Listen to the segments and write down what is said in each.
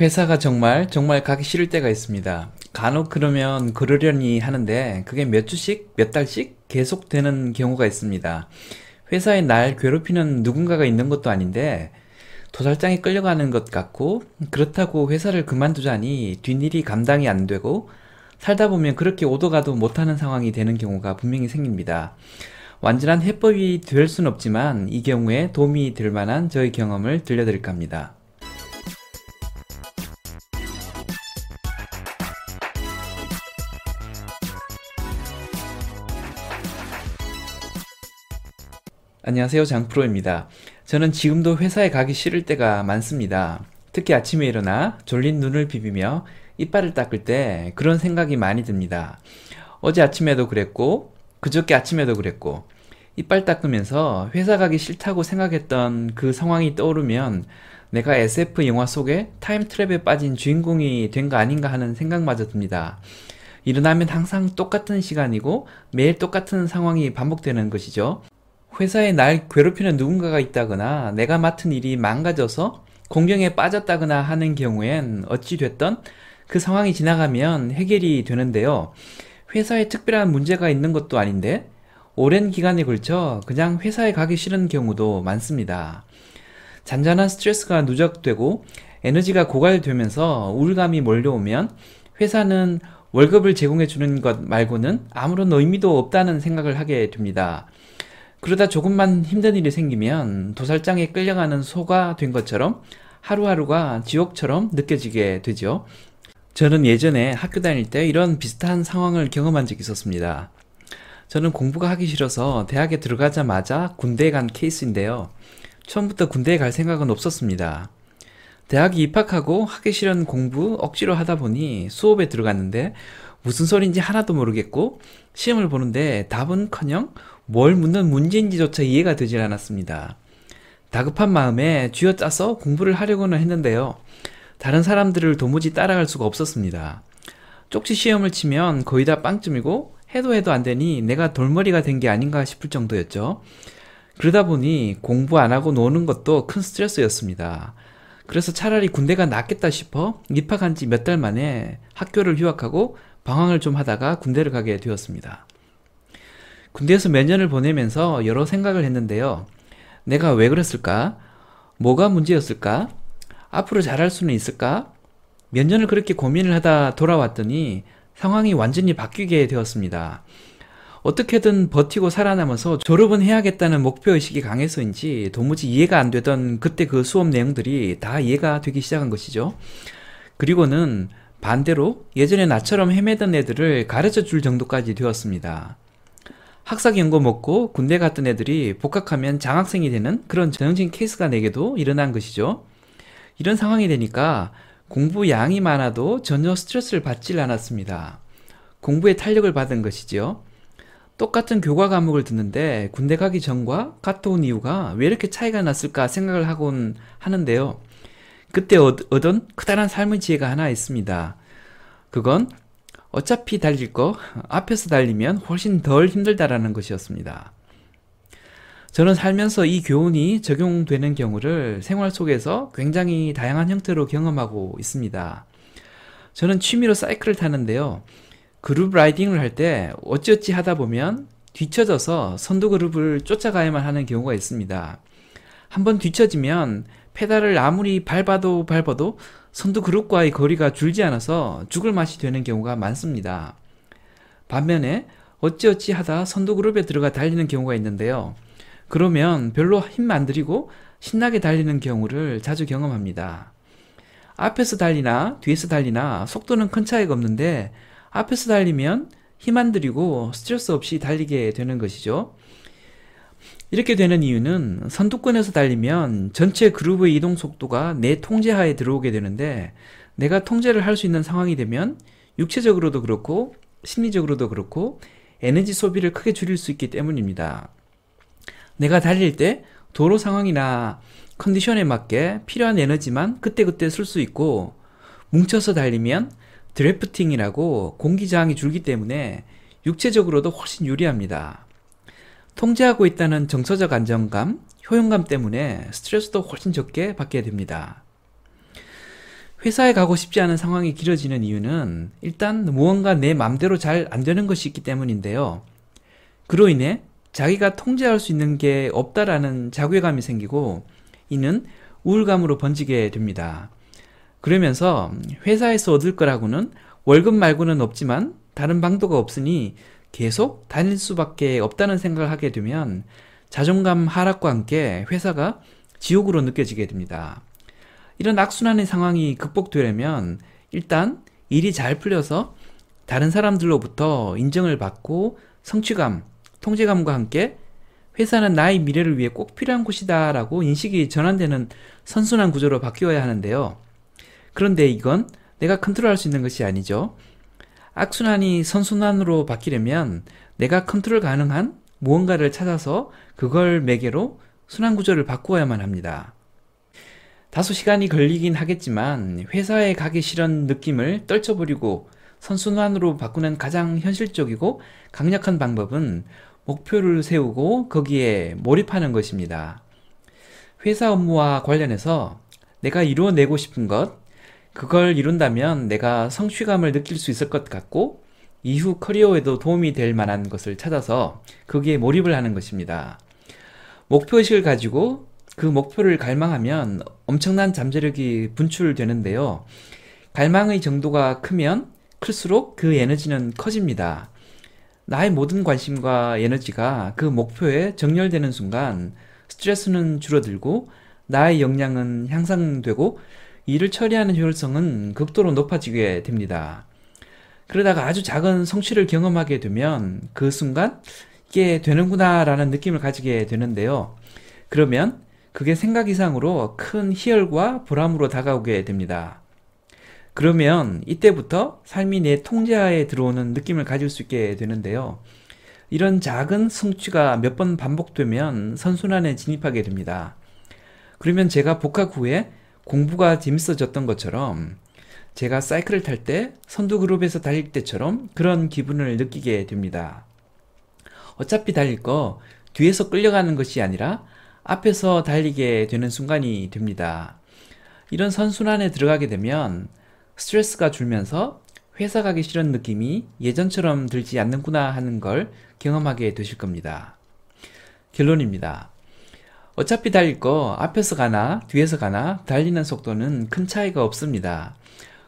회사가 정말 정말 가기 싫을 때가 있습니다. 간혹 그러면 그러려니 하는데 그게 몇 주씩 몇 달씩 계속되는 경우가 있습니다. 회사에 날 괴롭히는 누군가가 있는 것도 아닌데 도살장에 끌려가는 것 같고 그렇다고 회사를 그만두자니 뒷일이 감당이 안 되고 살다 보면 그렇게 오도 가도 못하는 상황이 되는 경우가 분명히 생깁니다. 완전한 해법이 될 순 없지만 이 경우에 도움이 될 만한 저의 경험을 들려드릴까 합니다. 안녕하세요. 장프로입니다. 저는 지금도 회사에 가기 싫을 때가 많습니다. 특히 아침에 일어나 졸린 눈을 비비며 이빨을 닦을 때 그런 생각이 많이 듭니다. 어제 아침에도 그랬고, 그저께 아침에도 그랬고, 이빨 닦으면서 회사 가기 싫다고 생각했던 그 상황이 떠오르면 내가 SF 영화 속에 타임트랩에 빠진 주인공이 된 거 아닌가 하는 생각마저 듭니다. 일어나면 항상 똑같은 시간이고 매일 똑같은 상황이 반복되는 것이죠. 회사에 날 괴롭히는 누군가가 있다거나 내가 맡은 일이 망가져서 공경에 빠졌다거나 하는 경우엔 어찌 됐던 그 상황이 지나가면 해결이 되는데요. 회사에 특별한 문제가 있는 것도 아닌데 오랜 기간에 걸쳐 그냥 회사에 가기 싫은 경우도 많습니다. 잔잔한 스트레스가 누적되고 에너지가 고갈되면서 우울감이 몰려오면 회사는 월급을 제공해 주는 것 말고는 아무런 의미도 없다는 생각을 하게 됩니다. 그러다 조금만 힘든 일이 생기면 도살장에 끌려가는 소가 된 것처럼 하루하루가 지옥처럼 느껴지게 되죠. 저는 예전에 학교 다닐 때 이런 비슷한 상황을 경험한 적이 있었습니다. 저는 공부가 하기 싫어서 대학에 들어가자마자 군대에 간 케이스인데요. 처음부터 군대에 갈 생각은 없었습니다. 대학에 입학하고 하기 싫은 공부 억지로 하다 보니 수업에 들어갔는데 무슨 소리인지 하나도 모르겠고 시험을 보는데 답은커녕 뭘 묻는 문제인지조차 이해가 되질 않았습니다. 다급한 마음에 쥐어짜서 공부를 하려고는 했는데요. 다른 사람들을 도무지 따라갈 수가 없었습니다. 쪽지 시험을 치면 거의 다 빵점이고 해도 해도 안 되니 내가 돌머리가 된 게 아닌가 싶을 정도였죠. 그러다 보니 공부 안 하고 노는 것도 큰 스트레스였습니다. 그래서 차라리 군대가 낫겠다 싶어 입학한 지 몇 달 만에 학교를 휴학하고 방황을 좀 하다가 군대를 가게 되었습니다. 군대에서 몇 년을 보내면서 여러 생각을 했는데요. 내가 왜 그랬을까? 뭐가 문제였을까? 앞으로 잘할 수는 있을까? 몇 년을 그렇게 고민을 하다 돌아왔더니 상황이 완전히 바뀌게 되었습니다. 어떻게든 버티고 살아남아서 졸업은 해야겠다는 목표의식이 강해서인지 도무지 이해가 안 되던 그때 그 수업 내용들이 다 이해가 되기 시작한 것이죠. 그리고는 반대로 예전에 나처럼 헤매던 애들을 가르쳐 줄 정도까지 되었습니다. 학사 경고 먹고 군대 갔던 애들이 복학하면 장학생이 되는 그런 전형적인 케이스가 내게도 일어난 것이죠. 이런 상황이 되니까 공부 양이 많아도 전혀 스트레스를 받질 않았습니다. 공부에 탄력을 받은 것이지요. 똑같은 교과 과목을 듣는데 군대 가기 전과 갔다 온 이유가 왜 이렇게 차이가 났을까 생각을 하곤 하는데요. 그때 얻은 크다란 삶의 지혜가 하나 있습니다. 그건 어차피 달릴 거 앞에서 달리면 훨씬 덜 힘들다라는 것이었습니다. 저는 살면서 이 교훈이 적용되는 경우를 생활 속에서 굉장히 다양한 형태로 경험하고 있습니다. 저는 취미로 사이클을 타는데요. 그룹 라이딩을 할 때 어찌어찌 하다 보면 뒤쳐져서 선두 그룹을 쫓아가야만 하는 경우가 있습니다. 한번 뒤쳐지면 페달을 아무리 밟아도 밟아도 선두 그룹과의 거리가 줄지 않아서 죽을 맛이 되는 경우가 많습니다. 반면에 어찌어찌 하다 선두 그룹에 들어가 달리는 경우가 있는데요. 그러면 별로 힘 안 들이고 신나게 달리는 경우를 자주 경험합니다. 앞에서 달리나 뒤에서 달리나 속도는 큰 차이가 없는데 앞에서 달리면 힘 안 들이고 스트레스 없이 달리게 되는 것이죠. 이렇게 되는 이유는 선두권에서 달리면 전체 그룹의 이동 속도가 내 통제하에 들어오게 되는데 내가 통제를 할 수 있는 상황이 되면 육체적으로도 그렇고 심리적으로도 그렇고 에너지 소비를 크게 줄일 수 있기 때문입니다. 내가 달릴 때 도로 상황이나 컨디션에 맞게 필요한 에너지만 그때그때 쓸 수 있고 뭉쳐서 달리면 드래프팅이라고 공기 저항이 줄기 때문에 육체적으로도 훨씬 유리합니다. 통제하고 있다는 정서적 안정감, 효용감 때문에 스트레스도 훨씬 적게 받게 됩니다. 회사에 가고 싶지 않은 상황이 길어지는 이유는 일단 무언가 내 맘대로 잘 안 되는 것이 있기 때문인데요. 그로 인해 자기가 통제할 수 있는 게 없다라는 자괴감이 생기고 이는 우울감으로 번지게 됩니다. 그러면서 회사에서 얻을 거라고는 월급 말고는 없지만 다른 방도가 없으니 계속 다닐 수밖에 없다는 생각을 하게 되면 자존감 하락과 함께 회사가 지옥으로 느껴지게 됩니다. 이런 악순환의 상황이 극복되려면 일단 일이 잘 풀려서 다른 사람들로부터 인정을 받고 성취감, 통제감과 함께 회사는 나의 미래를 위해 꼭 필요한 곳이다 라고 인식이 전환되는 선순환 구조로 바뀌어야 하는데요. 그런데 이건 내가 컨트롤할 수 있는 것이 아니죠. 악순환이 선순환으로 바뀌려면 내가 컨트롤 가능한 무언가를 찾아서 그걸 매개로 순환 구조를 바꾸어야만 합니다. 다소 시간이 걸리긴 하겠지만 회사에 가기 싫은 느낌을 떨쳐버리고 선순환으로 바꾸는 가장 현실적이고 강력한 방법은 목표를 세우고 거기에 몰입하는 것입니다. 회사 업무와 관련해서 내가 이루어내고 싶은 것, 그걸 이룬다면 내가 성취감을 느낄 수 있을 것 같고 이후 커리어에도 도움이 될 만한 것을 찾아서 거기에 몰입을 하는 것입니다. 목표의식을 가지고 그 목표를 갈망하면 엄청난 잠재력이 분출되는데요. 갈망의 정도가 크면 클수록 그 에너지는 커집니다. 나의 모든 관심과 에너지가 그 목표에 정렬되는 순간 스트레스는 줄어들고 나의 역량은 향상되고 일을 처리하는 효율성은 극도로 높아지게 됩니다. 그러다가 아주 작은 성취를 경험하게 되면 그 순간 이게 되는구나 라는 느낌을 가지게 되는데요. 그러면 그게 생각 이상으로 큰 희열과 보람으로 다가오게 됩니다. 그러면 이때부터 삶이 내 통제하에 들어오는 느낌을 가질 수 있게 되는데요. 이런 작은 성취가 몇 번 반복되면 선순환에 진입하게 됩니다. 그러면 제가 복학 후에 공부가 재밌어졌던 것처럼 제가 사이클을 탈 때 선두 그룹에서 달릴 때처럼 그런 기분을 느끼게 됩니다. 어차피 달릴 거 뒤에서 끌려가는 것이 아니라 앞에서 달리게 되는 순간이 됩니다. 이런 선순환에 들어가게 되면 스트레스가 줄면서 회사 가기 싫은 느낌이 예전처럼 들지 않는구나 하는 걸 경험하게 되실 겁니다. 결론입니다. 어차피 달릴 거 앞에서 가나 뒤에서 가나 달리는 속도는 큰 차이가 없습니다.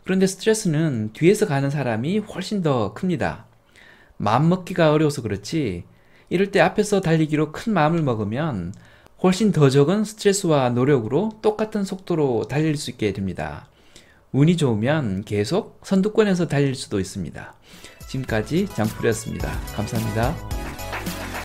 그런데 스트레스는 뒤에서 가는 사람이 훨씬 더 큽니다. 마음 먹기가 어려워서 그렇지 이럴 때 앞에서 달리기로 큰 마음을 먹으면 훨씬 더 적은 스트레스와 노력으로 똑같은 속도로 달릴 수 있게 됩니다. 운이 좋으면 계속 선두권에서 달릴 수도 있습니다. 지금까지 장풀이었습니다. 감사합니다.